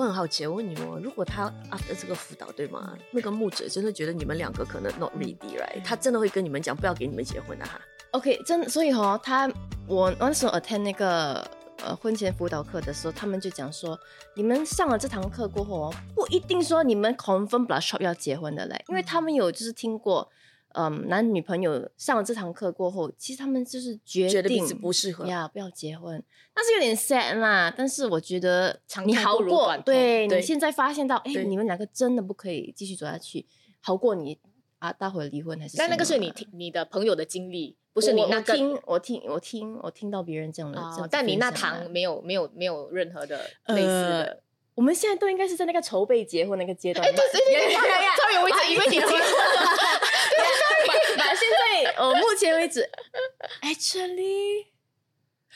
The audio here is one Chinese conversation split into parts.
我很好奇，我问你们，如果他 after 这个辅导，对吗？那个牧者真的觉得你们两个可能 not ready，right？他真的会跟你们讲，不要给你们结婚的哈。OK，真所以哈，他我那时候 attend 那个呃婚前辅导课的时候，他们就讲说，你们上了这堂课过后哦，不一定说你们 confirm plus shop 要结婚的嘞，因为他们有就是听过，嗯，男女朋友上了这堂课过后，其实他们就是决定觉得彼此不适合呀，不要结婚，但是有点 sad 啦。但是我觉得你好过对对你现在发现到，哎，你们两个真的不可以继续走下去，好过你啊，待会儿离婚还是？但那个是你听你的朋友的经历，不是你那个我听我听我听我听到别人这样的，但你那堂没有没有没有任何的类似的。我们现在都应该是在那个筹备结婚那个阶段。哎，对对对，sorry，我一直以为你结婚了。把现在呃，目前为止，actually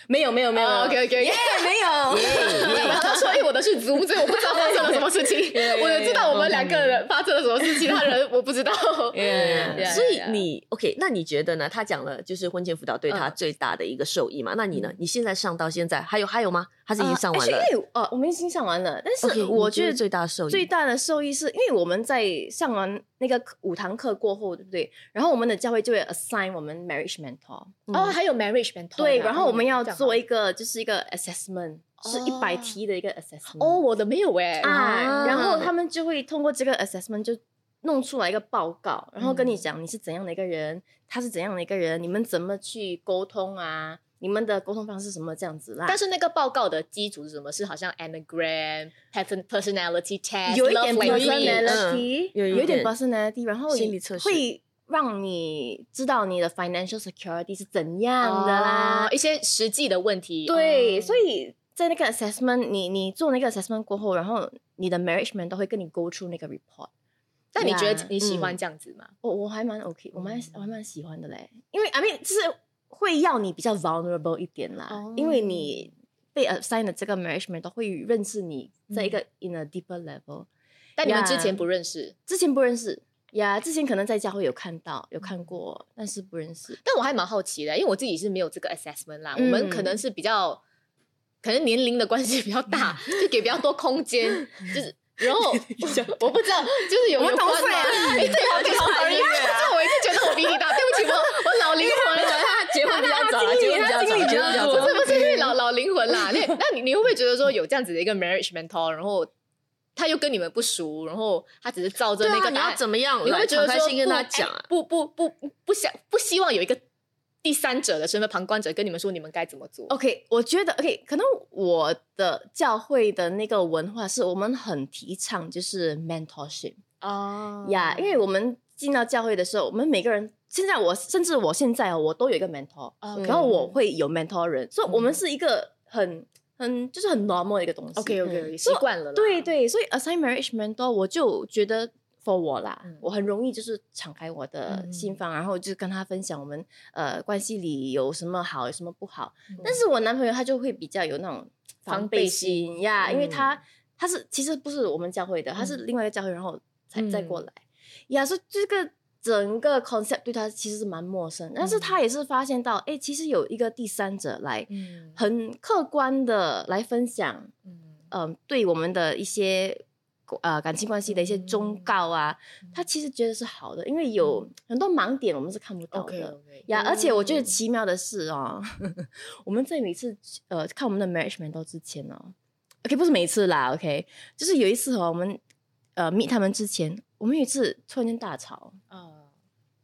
没有没有没有 OK OK，耶没有，所以我的是 Zoom，所以我不知道发生了什么事情。我就知道我们两个人发生了什么事，其他人我不知道。Yeah. Yeah. 所以你 OK，那你觉得呢？他讲了就是婚前辅导对他嗯最大的一个受益嘛？那你呢？你现在上到现在还有还有吗？还是已经上完了呃因为呃，我们已经上完了，但是我觉得最大的受益最大的受益是因为我们在上完那个五堂课过后，对不对？然后我们的教会就会 assign 我们 marriage mentor，哦，还有 marriage mentor 对，然后我们要做一个就是一个 assessment，是一百哦题的一个 assessment 哦，我的没有哎。啊，然后啊他们就会通过这个 assessment 就弄出来一个报告，然后跟你嗯讲你是怎样的一个人，他是怎样的一个人，你们怎么去沟通啊？你们的沟通方式是什么这样子啦？但是那个报告的基础是什么？是好像 anagram、person personality test，有一点 personality，嗯有一有一点点 personality，然后心理测试会让你知道你的 financial security 是怎样的啦哦。一些实际的问题。对，哦所以在那个 assessment，你你做那个 assessment 过后，然后你的 marriage man 都会跟你 go through 那个 report。那你觉得你喜欢这样子吗？我我还蛮 OK，我蛮嗯我还蛮喜欢的嘞，因为 I mean 就是会要你比较 vulnerable 一点啦，哦因为你被 assign 的这个 management 都会认识你在一个 in a deeper level，、但你们之前不认识，之前不认识呀之前可能在家会有看到有看过，但是不认识。但我还蛮好奇的，因为我自己是没有这个 assessment 啦。嗯我们可能是比较，可能年龄的关系比较大，就给比较多空间，就是。然后我不知道，就是有我们有关吗？同岁啊哎，对，我跟同岁，这我一直觉得我比你大，对不起，我我老灵魂了。他结婚比较早结婚比较早，他结婚比较早不。是不是因为老老灵魂啦，那那你你会不会觉得说有这样子的一个 marriage mentor，然后他又跟你们不熟，然后他只是照着那个答案，怎么样你会觉得说跟他讲不不不不想不希望有一个第三者的身份旁观者跟你们说你们该怎么做。OK，我觉得 OK，可能我的教会的那个文化是我们很提倡就是 mentorship 哦。呀因为我们进到教会的时候，我们每个人现在我甚至我现在哦，我都有一个 mentor，、然后我会有 mentor 人，所以我们嗯是一个很很就是很 normal 的一个东西。OK OK 嗯习惯了啦，对对，所以 assign marriage mentor 我就觉得 for 我啦，嗯。我很容易就是敞开我的心房，然后就跟他分享我们呃关系里有什么好，有什么不好。但是我男朋友他就会比较有那种防备心呀，因为他他是其实不是我们教会的，他是另外一个教会，然后才再过来。呀，所以这个。整个 concept 对他其实是蛮陌生，但是他也是发现到，哎、其实有一个第三者来嗯。很客观的来分享，嗯。嗯，对我们的一些呃感情关系的一些忠告啊，嗯他其实觉得是好的，因为有很多盲点我们是看不到的。呀，而且我觉得嗯奇妙的是哦，我们在每次呃看我们的 marriage mentor 之前哦，OK 不是每一次啦，OK 就是有一次哦，我们呃 meet 他们之前，我们有一次突然间大吵，啊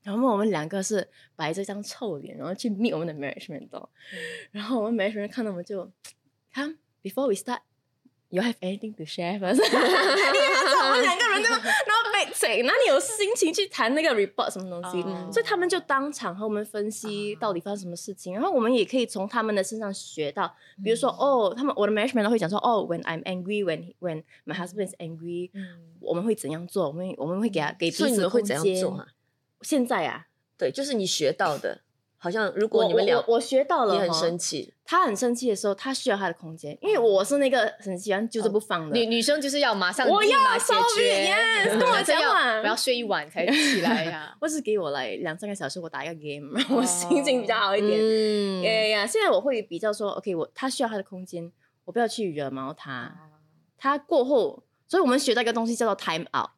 然后我们两个是摆着一张臭脸，然后去 meet 我们的 marriage mentor，、然后我们 marriage mentor 看到我们就看 before we start。You have anything to share first？因为那时候我们两个人在那，然后被谁哪里有心情去谈那个 report 什么东西哦所以他们就当场和我们分析到底发生什么事情，然后我们也可以从他们的身上学到，比如说、哦，他们我的 management 会讲说哦，when I'm angry, when when my husband is angry，、嗯我们会怎样做？我们我们会给他给彼此会怎样间。做啊？现在啊，对，就是你学到的，好像如果你们俩我学到了，你很生。气，他很生气的时候，他需要他的空间，因为我是那个很喜欢揪着不放的。女女生就是要马上我要立马解决 yes，跟我讲话不要睡一晚才起来呀？或是给我来两三个小时，我打一个 game，让我心情比较好一点。嗯呀呀呀！现在我会比较说，OK，我他需要他的空间，我不要去惹毛他。他过后，所以我们学到一个东西叫做 time out。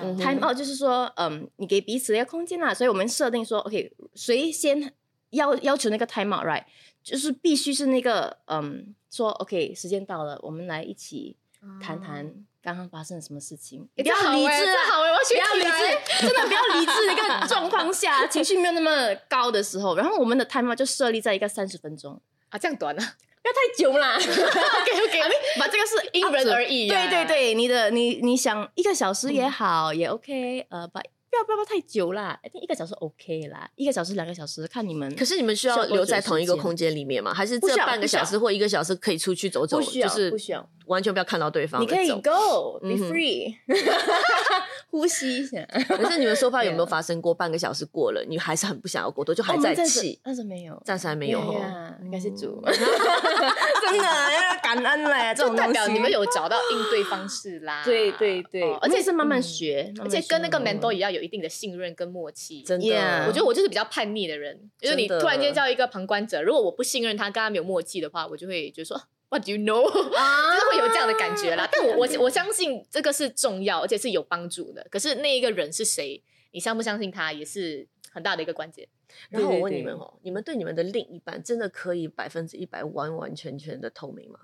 嗯 time out 就是说，嗯，你给彼此一个空间啦，所以我们设定说，OK，谁先要要求那个 time out，right？就是必须是那个，嗯，说 OK，时间到了，我们来一起谈谈刚刚发生了什么事情。诶不要这好欸理智啊，好欸我要学不要理智，真的不要理智的一个状况下，情绪没有那么高的时候，然后我们的 time out 就设立在一个三十分钟，啊，这样短啊不要太久啦。？OK OK，把这个是因人而异呀对对对，你的你你想一个小时也好，也 OK，呃，把不要不要太久啦，一定一个小时 OK 啦，一个小时两个小时看你们。可是你们需要留在同一个空间里面吗？还是这半个小时或一个小时可以出去走走？不需要就是不需要，完全不要看到对方你可以走 go be 嗯哼 free，呼吸一下。可是你们说怕有没有 发生过半个小时过了，你还是很不想要过多，就还在哦我们暂时气？但是没有，暂时还没有哦。呀，感谢主，真的要感恩嘞，这就种代表你们有找到应对方式啦。对对对，哦而且是慢慢嗯学，而且跟那个 mentor 也也要有一定的信任跟默契。真的 Yeah 我觉得我就是比较叛逆的人，就是你突然间叫一个旁观者，如果我不信任他，跟他没有默契的话，我就会觉得说 What do you know？啊 就是会有这样的感觉啦。但我我我相信这个是重要，而且是有帮助的。可是那一个人是谁，你相不相信他，也是很大的一个关键。然后我问你们哦，你们对你们的另一半真的可以百分之一百完完全全的透明吗？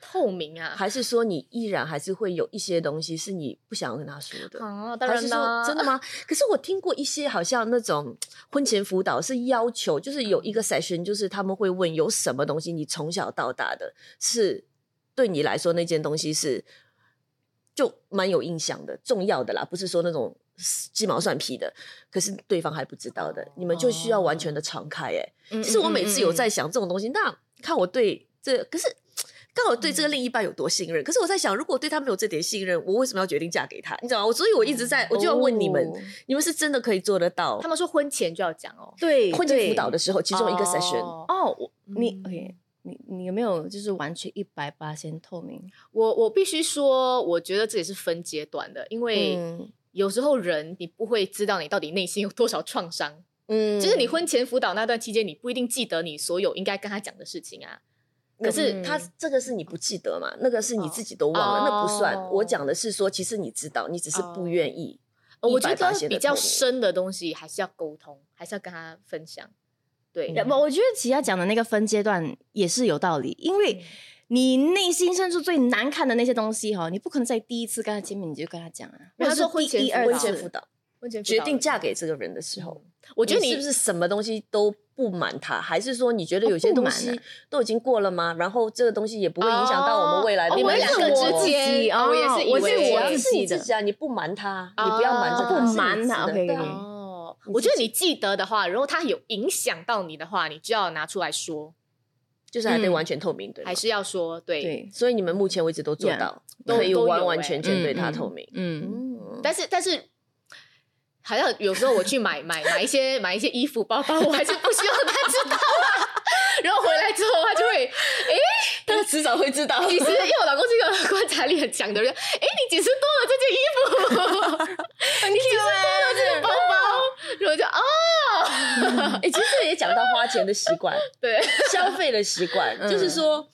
透明啊，还是说你依然还是会有一些东西是你不想要跟他说的？啊，当还是说然啦，真的吗？可是我听过一些好像那种婚前辅导是要求，就是有一个 session，就是他们会问有什么东西你从小到大的是对你来说那件东西是就蛮有印象的、重要的啦，不是说那种鸡毛蒜皮的，可是对方还不知道的，你们就需要完全的敞开、欸。嗯其实我每次有在嗯想这种东西，那看我对这可是。看我对这个另一半有多信任，可是我在想，如果对他没有这点信任，我为什么要决定嫁给他？你知道吗？我所以，我一直在，我就要问你们，哦你们是真的可以做得到他？们说婚前就要讲哦。对婚前辅导的的时候，其中一个 session，、哦哦，我你嗯 OK，你你有没有就是完全一百八先透明？我我必须说，我觉得这也是分阶段的，因为嗯有时候人你不会知道你到底内心有多少创伤，嗯就是你婚前辅导那段期间，你不一定记得你所有应该跟他讲的事情啊。可是嗯他这个是你不记得嘛？那个是你自己都忘了，那不算。哦我讲的是说，其实你知道，你只是不愿意。呃我觉得比较深的东西还是要沟通，还是要跟他分享。对，不，我觉得其他讲的那个分阶段也是有道理，因为你内心深处最难看的那些东西哈，你不可能在第一次跟他见面你就跟他讲啊，他说或者是第一婚前婚前辅导，婚前辅决定嫁给这个人的时候，我觉得你是不是什么东西都不满他，还是说你觉得有些东西啊。都已经过了吗？然后这个东西也不会影响到我们未来你们两个之之间。哦我也是以我是为我自己的。自己啊，你不瞒他，你不要瞒着哦他，不瞒 OK，我觉得你记得的话，如果他有影响到你的话，你就要拿出来说，就是还得嗯完全透明，对吗还是要说，对。对，所以你们目前为止都做到，都可以完完全全对他嗯透明。嗯，嗯，但是但是，好像有时候我去买 买买一些买一些衣服包包，我还是不希望他知道啊。然后回来之后，他就会，哎，他迟早会知道。其实，因为我老公是一个观察力很强的人，哎，你几时多了这件衣服？你几时多了这个包包？然后就哦，哎、其实这也讲到花钱的习惯，对，消费的习惯，嗯就是说。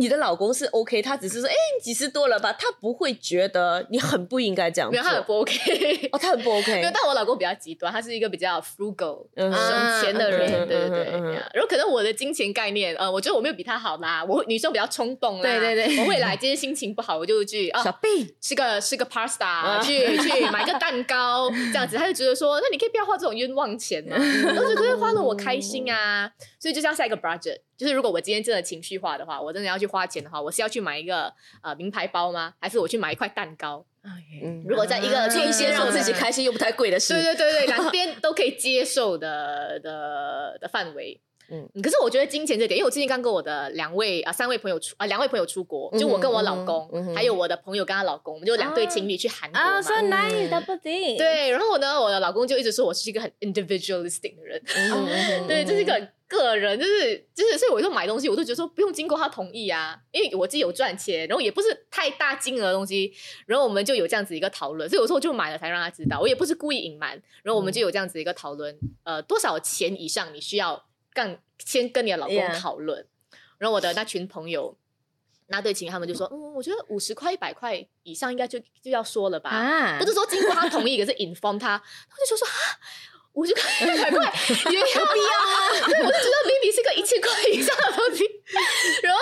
你的老公是 OK，他只是说，哎、你几十多了吧？他不会觉得你很不应该这样做。没有他很不 OK。哦，他很不 没有，OK。但我老公比较极端，他是一个比较 frugal、嗯省钱的人，嗯对对对。然后可能我的金钱概念，呃，我觉得我没有比他好啦。我女生比较冲动啦，对对对我会来，今天心情不好，我就去啊小，贝，吃个吃个 pasta，啊去去买个蛋糕，这样子，他就觉得说，那你可以不要花这种冤枉钱嘛，我就觉得花了我开心啊，所以就是要下一个 budget，就是如果我今天真的情绪化的话，我真的要去花钱的话，我是要去买一个呃名牌包吗？还是我去买一块蛋糕？嗯，如果在一个啊做一些让自己开心又不太贵的事。对对对对，两 边都可以接受的的的范围。嗯。嗯，可是我觉得金钱这点，因为我最近刚跟我的两位啊、三位朋友出啊、两位朋友出国，就我跟我老公，嗯嗯还有我的朋友跟她老公，我们就两对情侣去韩国嘛。啊，so nice 嗯。double date，对，然后呢，我的老公就一直说我是一个很 individualistic 的人，对，这是一个个人，就是就是，所以我就买东西，我都觉得说不用经过他同意啊，因为我自己有赚钱，然后也不是太大金额的东西，然后我们就有这样子一个讨论，所以有时候我就买了才让他知道，我也不是故意隐瞒，然后我们就有这样子一个讨论，呃，多少钱以上你需要干先跟你的老公讨论，然后我的那群朋友。那对情侣他们就说，嗯，我觉得五十块、一百块以上应该就就要说了吧，啊不是说经过他同意，可是 inform 他，他就说说啊。五十块、一百块 也有必要吗？对，我就觉得 maybe 是个一千块以上的东西，然后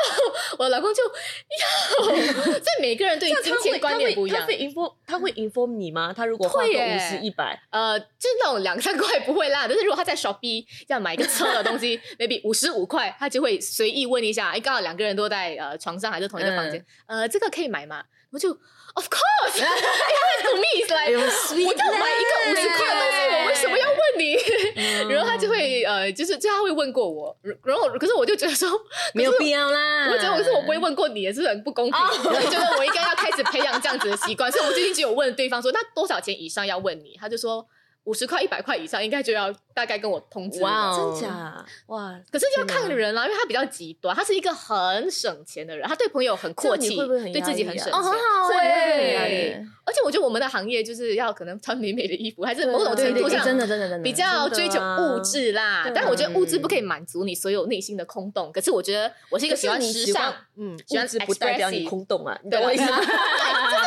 我老公就要，所以每个人对金钱观念不一样他。会 inform 他会 inform 你吗？他如果花个五十一百，呃，就是那种两三块不会啦，但是如果他在 shopping 要买一个车的东西，maybe 五十五块，他就会随意问一下，哎，刚好两个人都在呃床上还是同一个房间，呃，这个可以买吗？我就 Of course，因为 to me 我要买一个五十块的东西，我为什么要问你？会呃，就是就他会问过我，然后可是我就觉得说没有必要啦。我觉得我是我不会问过你，也是很不公平。我就觉得我应该要开始培养这样子的习惯，所以我最近就有问对方说，那多少钱以上要问你？他就说五十块、一百块以上应该就要大概跟我通知真假哇？可是要看人啦，因为他比较极端，他是一个很省钱的人，他对朋友很阔气，这样你会不会很对自己很省钱。哦，很好会哎，而且我觉得我们的行业就是要可能穿美美的衣服，还是某种对对对，程度上真的真的真的比较追求物质啦，但我觉得物质不可以满足你所有内心的空洞。可是我觉得我是一个喜欢时尚，嗯，喜欢物质不代表你空洞啊，你？懂我意思吗？真的，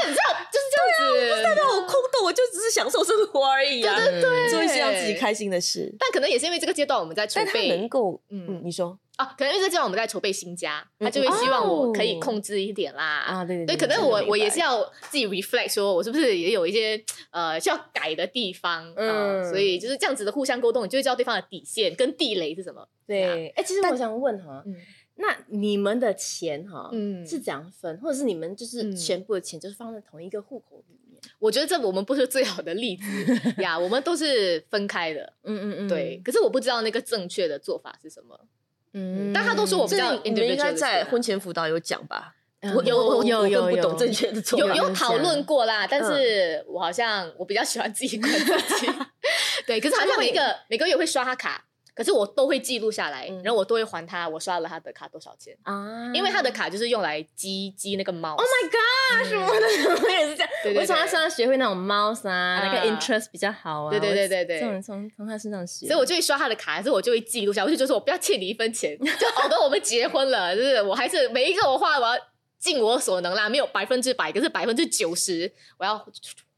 你知道就样子。代表我空洞，我就只是享受生活而已啊，对对做一些让自己开心的事。但可能也是因为这个阶段我们在筹备能够，嗯嗯，你说，啊，可能因为这个阶段我们在筹备新家，嗯他就会希望我可以哦控制一点啦。啊，对对，对，可能我我也是要自己 reflect，说我是不是也有一些呃需要改的地方，嗯，嗯所以就是这样子的互相沟通，你就会知道对方的底线跟地雷是什么。对。哎，其实我想问哈，嗯那你们的钱哈，嗯是怎样分，或者是你们就是嗯全部的钱就是放在同一个户口里面？我觉得这我们不是最好的例子 呀，我们都是分开的。嗯嗯嗯对，，可是我不知道那个正确的做法是什么。嗯但他都说我比较这你们应该在婚前辅导有讲吧？嗯我有我有有有我更不懂正确的做法。有有讨论过啦，但嗯是我好像我比较喜欢自己管自己。对，可是好像每个每个月会刷他卡，可是我都会记录下来，嗯然后我都会还他我刷了他的卡多少钱，啊，因为他的卡就是用来积积那个猫。Oh my god！什么的我也是这样，对对我从他对身上学会那种 mouse 啊，那个啊 interest 比较好啊。对对对对对这种从从他身上学，所以我就会刷他的卡，所以我就会记录下来，我就觉得说我不要欠你一分钱，就好的我们结婚了，就是我还是每一个我花我要尽我所能啦，没有百分之百，可是百分之九十我要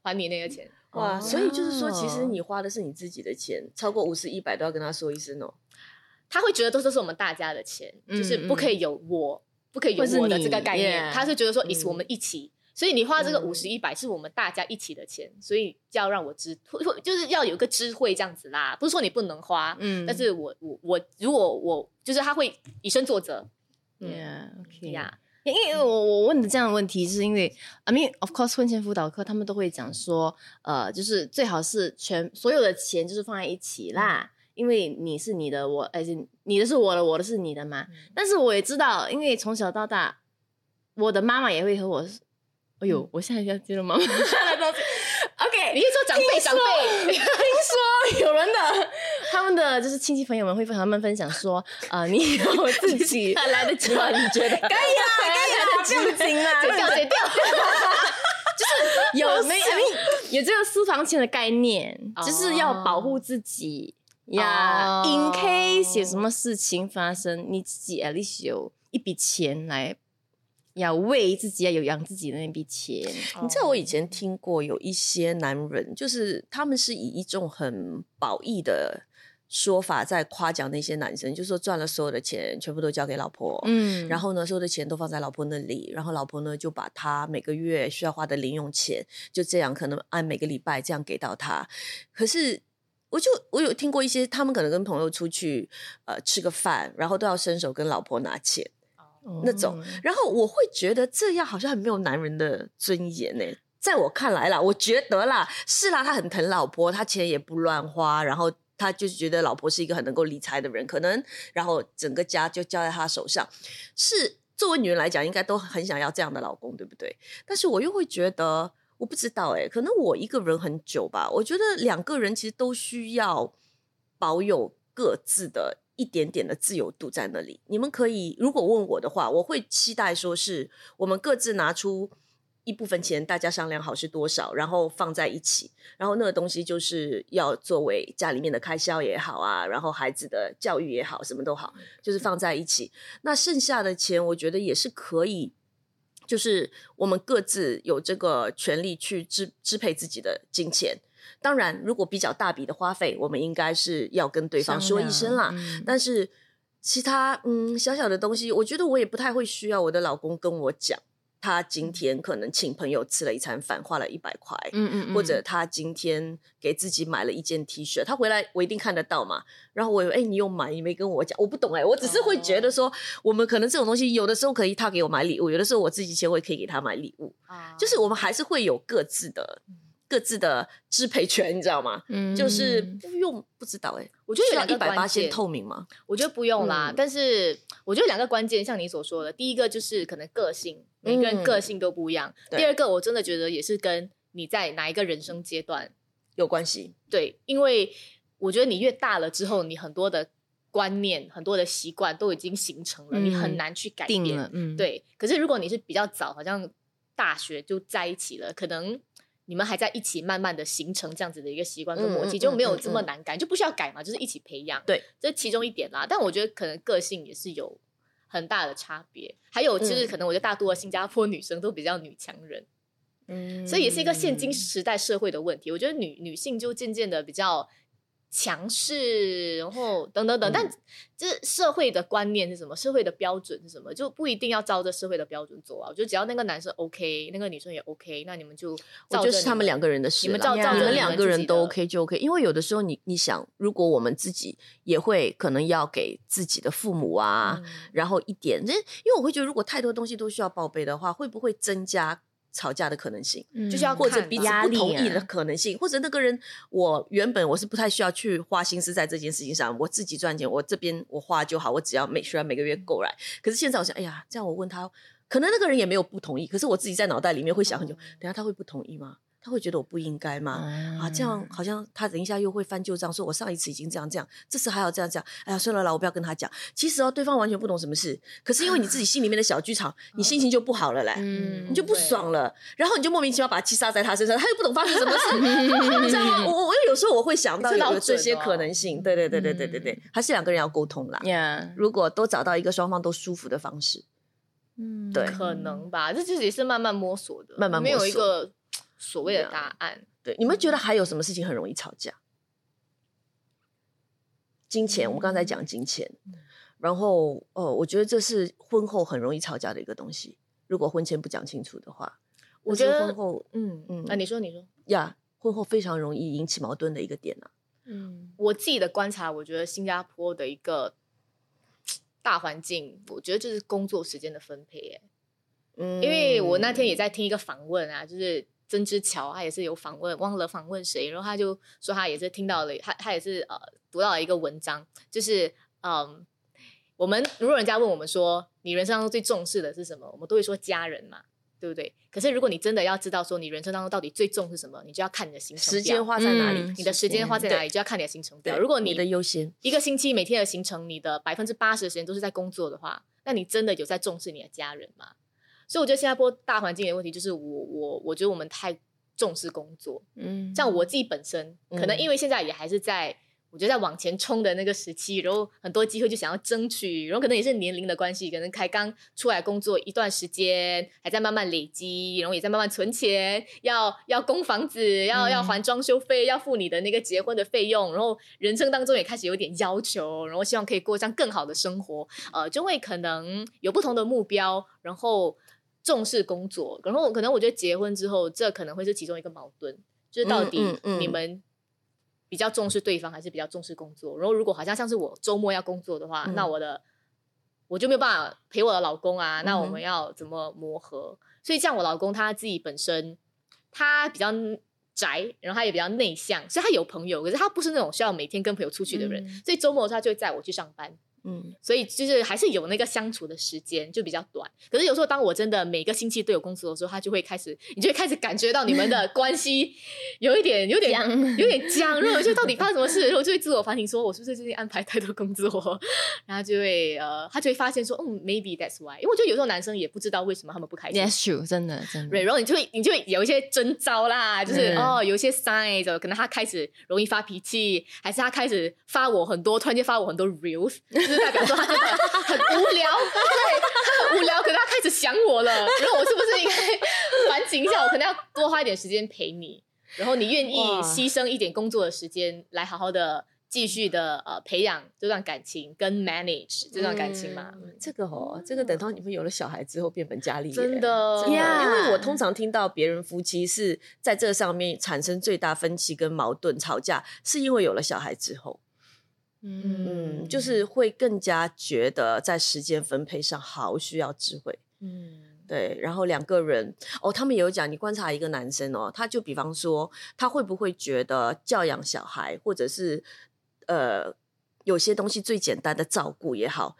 还你那个钱。哇，所以就是说，其实哦。你花的是你自己的钱，超过五十、一百都要跟他说一声哦。他会觉得都是我们大家的钱，嗯就是不可以有我，不可以有我的你这个概念。yeah 他是觉得说，也嗯。是我们一起，所以你花这个嗯五十一百是我们大家一起的钱，所以就要让我知，会会就是要有一个智慧这样子啦。不是说你不能花，嗯。但是我我我如果我就是他会以身作则，嗯 Yeah，OK。呀，因为我我问的这样的问题，是因为 I mean of course 婚前辅导课他们都会讲说，呃，就是最好是全所有的钱就是放在一起啦，因为你是你的，我而且你的是我的，我的是你的嘛。但是我也知道，因为从小到大，我的妈妈也会和我，哎呦，我现在要接了妈妈。OK，你是说长辈长辈？听说有人的他们的就是亲戚朋友们会和他们分享说，呃，你有自己 还来得及吗？你觉得？可以啊，可以啊，不用紧啦，剪掉剪掉，有没有有这个私房钱的概念，哦就是要保护自己呀。哦 In case 有什么事情发生，你自己 at least 有一笔钱来，要为自己要有养自己的那笔钱。你知道我以前听过有一些男人，就是他们是以一种很褒义的说法在夸奖那些男生，就是说赚了所有的钱全部都交给老婆，嗯。然后呢，所有的钱都放在老婆那里，然后老婆呢就把他每个月需要花的零用钱就这样可能按每个礼拜这样给到他。可是我就我有听过一些，他们可能跟朋友出去呃吃个饭，然后都要伸手跟老婆拿钱那种，哦然后我会觉得这样好像很没有男人的尊严呢、在我看来啦，我觉得啦，是啦，他很疼老婆，他钱也不乱花，然后他就是觉得老婆是一个很能够理财的人，可能然后整个家就交在他手上。是作为女人来讲，应该都很想要这样的老公，对不对？但是我又会觉得，我不知道哎、可能我一个人很久吧，我觉得两个人其实都需要保有各自的。一点点的自由度在那里，你们可以如果问我的话，我会期待说是我们各自拿出一部分钱，大家商量好是多少，然后放在一起，然后那个东西就是要作为家里面的开销也好啊，然后孩子的教育也好，什么都好，就是放在一起。那剩下的钱，我觉得也是可以就是我们各自有这个权利去支支配自己的金钱。当然，如果比较大笔的花费，我们应该是要跟对方说一声啦。嗯但是其他嗯小小的东西，我觉得我也不太会需要我的老公跟我讲，他今天可能请朋友吃了一餐饭，花了一百块，嗯嗯嗯或者他今天给自己买了一件 T 恤，他回来我一定看得到嘛。然后我哎、你有买，你没跟我讲，我不懂哎、我只是会觉得说，我们可能这种东西有的时候可以他给我买礼物，有的时候我自己钱我也可以给他买礼物，啊。就是我们还是会有各自的。各自的支配权，你知道吗？嗯就是不用不知道哎、我觉得有两个一百八先关键透明吗？我觉得不用啦，嗯但是我觉得两个关键，像你所说的，第一个就是可能个性，每个人个性都不一样；对第二个，我真的觉得也是跟你在哪一个人生阶段有关系，对，因为我觉得你越大了之后，你很多的观念、很多的习惯都已经形成了，你很嗯难去改变。嗯，对，可是如果你是比较早，好像大学就在一起了，可能你们还在一起，慢慢的形成这样子的一个习惯跟默契，嗯嗯就没有这么难改，就不需要改嘛，就是一起培养。对，这是其中一点啦。但我觉得可能个性也是有很大的差别。还有就是嗯可能我觉得大多的新加坡女生都比较女强人，嗯所以也是一个现今时代社会的问题。我觉得女女性就渐渐的比较强势，然后等等等，嗯但这社会的观念是什么？社会的标准是什么？就不一定要照着社会的标准走啊。我觉得只要那个男生 OK，那个女生也 OK，那你们就我照着觉得是他们两个人的事啦，你们照你们两个人都 OK 就 OK。因为有的时候你你想，如果我们自己也会可能要给自己的父母啊，嗯然后一点，这因为我会觉得，如果太多东西都需要报备的话，会不会增加吵架的可能性？嗯就是要或者看彼此不同意的啊可能性，或者那个人，我原本我是不太需要去花心思在这件事情上，我自己赚钱，我这边我花就好，我只要每虽然每个月够来。可是现在我想，哎呀，这样我问他，可能那个人也没有不同意，可是我自己在脑袋里面会想很久，哦等下他会不同意吗？他会觉得我不应该吗？啊，这嗯样好像他等一下又会翻旧账，说我上一次已经这样这样，这次还要这样这样。哎呀，算了啦，我不要跟他讲。其实哦，对方完全不懂什么事，可是因为你自己心里面的小剧场，你心情就不好了嘞。嗯你就不爽了，然后你就莫名其妙把气撒在他身上，他又不懂发生什么事，你知道吗？我我我有时候我会想到有有这些可能性，对对对对对对对，还是两个人要沟通啦。呀，如果都找到一个双方都舒服的方式，嗯对可能吧，这就是也是慢慢摸索的，慢慢没有摸索一个所谓的答案。对，你们觉得还有什么事情很容易吵架？金钱，我们刚才讲金钱，然后哦，我觉得这是婚后很容易吵架的一个东西。如果婚前不讲清楚的话，我觉得婚后嗯嗯那你说你说，呀，婚后非常容易引起矛盾的一个点啊。嗯我自己的观察，我觉得新加坡的一个大环境，我觉得就是工作时间的分配。哎，嗯因为我那天也在听一个访问啊，就是曾之乔，他也是有访问，忘了访问谁，然后他就说他也是听到了，他他也是呃读到了一个文章，就是嗯，我们如果人家问我们说你人生当中最重视的是什么，我们都会说家人嘛，对不对？可是如果你真的要知道说你人生当中到底最重视什么，你就要看你的行程时间花在哪里？嗯你的时间花在哪里，就要看你的行程表。如果你你的优先，一个星期每天的行程，你的百分之八十的时间都是在工作的话，那你真的有在重视你的家人吗？所以我觉得新加坡大环境的问题就是我我我觉得我们太重视工作，嗯像我自己本身，可能嗯。因为现在也还是在。我觉得在往前冲的那个时期，然后很多机会就想要争取，然后可能也是年龄的关系，可能才刚出来工作一段时间，还在慢慢累积，然后也在慢慢存钱，要要供房子，要、要嗯。还装修费，要付你的那个结婚的费用，然后人生当中也开始有点要求，然后希望可以过上更好的生活，呃，就会可能有不同的目标，然后重视工作，然后可能我觉得结婚之后，这可能会是其中一个矛盾，就是到底你们比较重视对方，还是比较重视工作？然后如果好像像是我周末要工作的话，嗯那我的我就没有办法陪我的老公啊，那我们要怎么磨合？所以像我老公他自己本身，他比较宅，然后他也比较内向，所以他有朋友，可是他不是那种需要每天跟朋友出去的人，嗯所以周末他就会载我去上班。嗯，所以就是还是有那个相处的时间，就比较短。可是有时候当我真的每个星期都有工作的时候，他就会开始，你就会开始感觉到你们的关系 有一点、有点、僵有点僵。然后我就到底发生什么事，然后就会自我反省，说我是不是最近安排太多工作？然后就会呃，他就会发现说，嗯，maybe that's why。因为我觉得有时候男生也不知道为什么他们不开心。That's true，真的真的对，。然后你就会你就会有一些征兆啦，就是、嗯哦，有一些 signs，可能他开始容易发脾气，还是他开始发我很多，突然间发我很多 reels，就是代表说他真的很无聊，对，他很无聊，可是他开始想我了，然后我是不是应该反省一下？我可能要多花一点时间陪你，然后你愿意哇。牺牲一点工作的时间来好好的继续的呃培养这段感情跟 manage 这段感情嘛？嗯。这个哦，这个等到你们有了小孩之后变本加厉，真的真的。Yeah 因为我通常听到别人夫妻是在这上面产生最大分歧跟矛盾吵架，是因为有了小孩之后，嗯，就是会更加觉得在时间分配上好需要智慧。嗯对，然后两个人哦，他们也有讲，你观察一个男生哦，他就比方说，他会不会觉得教养小孩，或者是呃，有些东西最简单的照顾也好，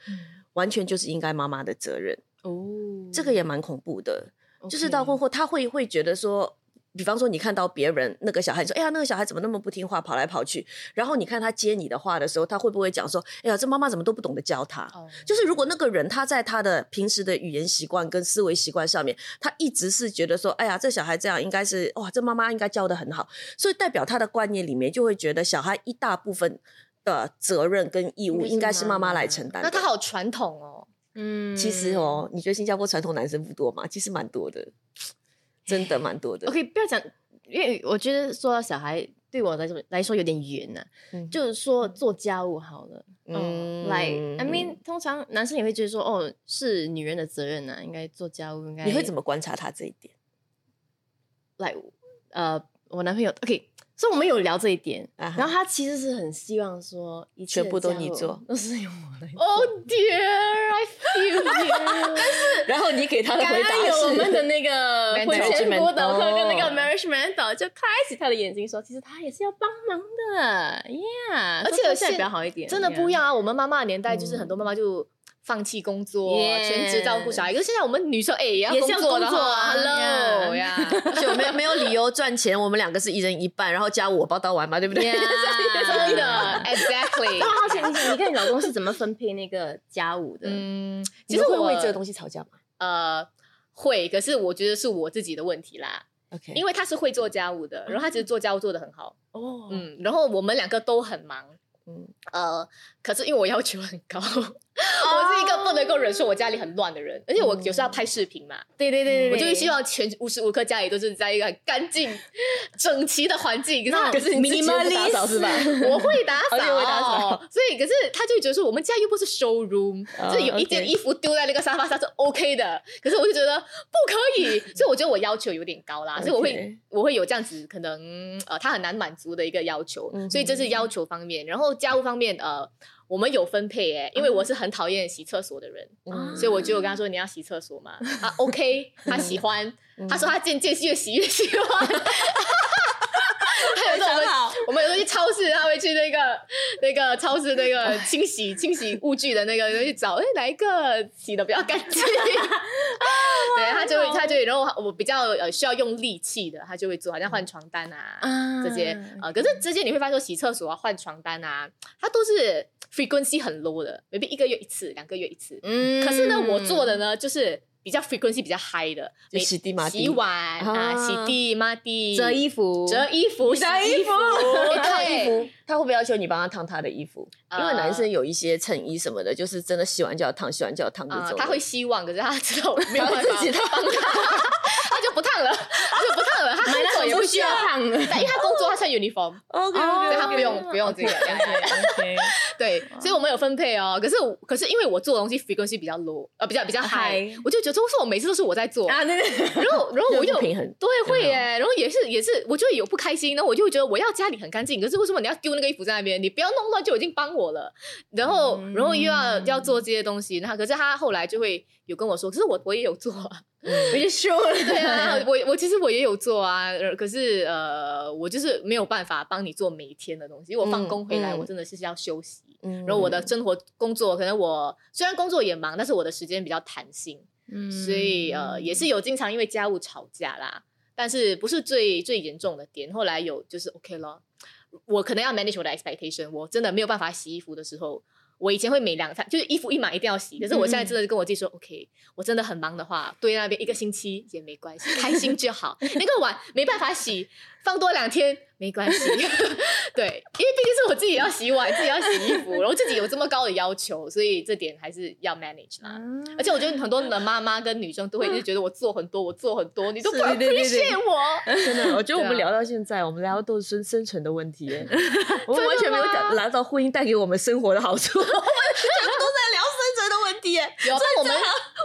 完全就是应该妈妈的责任，哦，这个也蛮恐怖的。就是到婚后，他会会觉得说，比方说你看到别人那个小孩你说，哎呀，那个小孩怎么那么不听话，跑来跑去，然后你看他接你的话的时候，他会不会讲说，哎呀，这妈妈怎么都不懂得教他？哦就是如果那个人他在他的平时的语言习惯跟思维习惯上面，他一直是觉得说，哎呀，这小孩这样应该是哇，这妈妈应该教的很好，所以代表他的观念里面就会觉得小孩一大部分的责任跟义务应该是妈妈来承担的。那他好传统哦，嗯其实哦，你觉得新加坡传统男生不多吗？其实蛮多的，真的蛮多的。，OK，不要讲，因为我觉得说到小孩对我来说来说有点远呢、嗯就是说做家务好了。嗯来、i mean，通常男生也会觉得说，哦，是女人的责任呢、应该做家务，应该你会怎么观察他这一点？来，呃，我男朋友 OK，所以我们有聊这一点，啊哈然后他其实是很希望说一切全部都家务你做都是由我来做。哦、dear，I feel you。然后你给他的回答刚有我们是的那个婚前辅导课跟那个哦 marriage mentor 就开启他的眼睛说，其实他也是要帮忙的，Yeah，而且现在比较好一点，真的不一 yeah 样啊！我们妈妈的年代就是很多妈妈就放弃工作 Yeah 全职照顾小孩，可是现在我们女生哎也要也是要工作的工作啊哈，Hello Yeah 呀，就没有没有理由赚钱，我们两个是一人一半，然后家务我包到完嘛，对不对？Yeah 真的，exactly。那好奇你你跟你老公是怎么分配那个家务的？嗯，其实会为这个东西吵架吗？呃会，可是我觉得是我自己的问题啦，？OK，因为他是会做家务的，然后他其实做家务做的很好，哦，嗯，然后我们两个都很忙，嗯。呃，可是因为我要求很高，我是一个不能够忍受我家里很乱的人，而且我有时候要拍视频嘛，对对对对，我就会希望全无时无刻家里都是在一个很干净、整齐的环境。可是他可是你自己又不打扫是吧？我会打扫，哦你会打扫所以可是他就会觉得说，我们家又不是 showroom，、哦就是有一件衣服丢在那个沙发上是 OK 的。可是我就觉得不可以，所以我觉得我要求有点高啦，所以我会我会有这样子可能呃他很难满足的一个要求，所以这是要求方面。然后家务方面呃。我们有分配诶，因为我是很讨厌洗厕所的人，嗯。所以我就有跟他说你要洗厕所嘛，他 OK，他喜欢，嗯。他说他渐渐越洗越喜欢。还有这种好，我们有时候去超市，他会去那个那个超市那个清洗清洗物具的那个去找，哎，哪一个洗的比较干净？对他就会他就会，然后我比较呃需要用力气的，他就会做，好像换床单啊。啊这些。呃，可是这些你会发现说洗厕所啊、换床单啊，它都是 frequency 很 low 的，maybe 一个月一次、两个月一次。嗯。可是呢，我做的呢就是比较 frequency 比较 high 的，就洗地抹地。洗碗啊、啊。洗地抹地、折衣服，折衣服、洗 折衣服。服、烫衣服，他会不会要求你帮他烫他的衣服？因为呃男生有一些衬衣什么的，就是真的洗完就要烫，洗完就要烫这啊、种的。他会希望，可是他知道我没有办法会自己烫。帮，他就不烫了，他就不烫了，他工作也不需要烫了，但因为他工作他穿 uniform，OK，所以他不用不用这个。对，所以我们有分配哦。可是可是因为我做的东西 frequency 比较 low，呃，比较比较 high，High 我就觉得为什么每次都是我在做？啊，对对对，然后然后我又就平衡对，会耶。然后也是也是，我就有不开心，然后我就会觉得我要家里很干净，可是为什么你要丢那个衣服在那边？你不要弄乱就已经帮我了。然后嗯然后又要要做这些东西，然后可是他后来就会有跟我说，可是我我也有做啊。我就说了，对啊，我我其实我也有做啊，呃可是呃，我就是没有办法帮你做每一天的东西。因为我放工回来，我真的是要休息。嗯然后我的生活工作，可能我虽然工作也忙，但是我的时间比较弹性，嗯所以呃也是有经常因为家务吵架啦，但是不是最最严重的点。后来有就是 OK 了，我可能要 manage 我的 expectation，我真的没有办法洗衣服的时候。我以前会每两餐，就是衣服一买一定要洗，可是我现在真的跟我自己说、o k 我真的很忙的话，堆在那边一个星期也没关系，开心就好。那个碗没办法洗，放多两天没关系，对，因为毕竟是我自己要洗碗，自己要洗衣服，然后自己有这么高的要求，所以这点还是要 manage 啦。而且我觉得很多的妈妈跟女生都会一直觉得我做很多，我做很多，你都不 是对对对 appreciate 我。真的，我觉得我们聊到现在，我们聊的都是生生存的问题耶，我们完全没有讲聊到婚姻带给我们生活的好处，我们全部都在聊生存的问题耶。有，但我们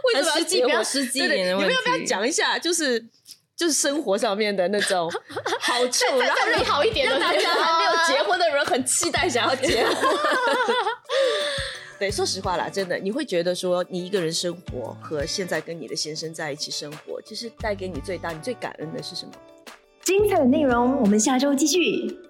为什么要很实际结婚比较实际一对对点的问你们要不要讲一下？就是就是生活上面的那种 好处，然后好一点的让大家还没有结婚的人很期待想要结婚。对，说实话啦，真的，你会觉得说，你一个人生活和现在跟你的先生在一起生活，就是带给你最大、你最感恩的是什么？精彩的内容，我们下周继续。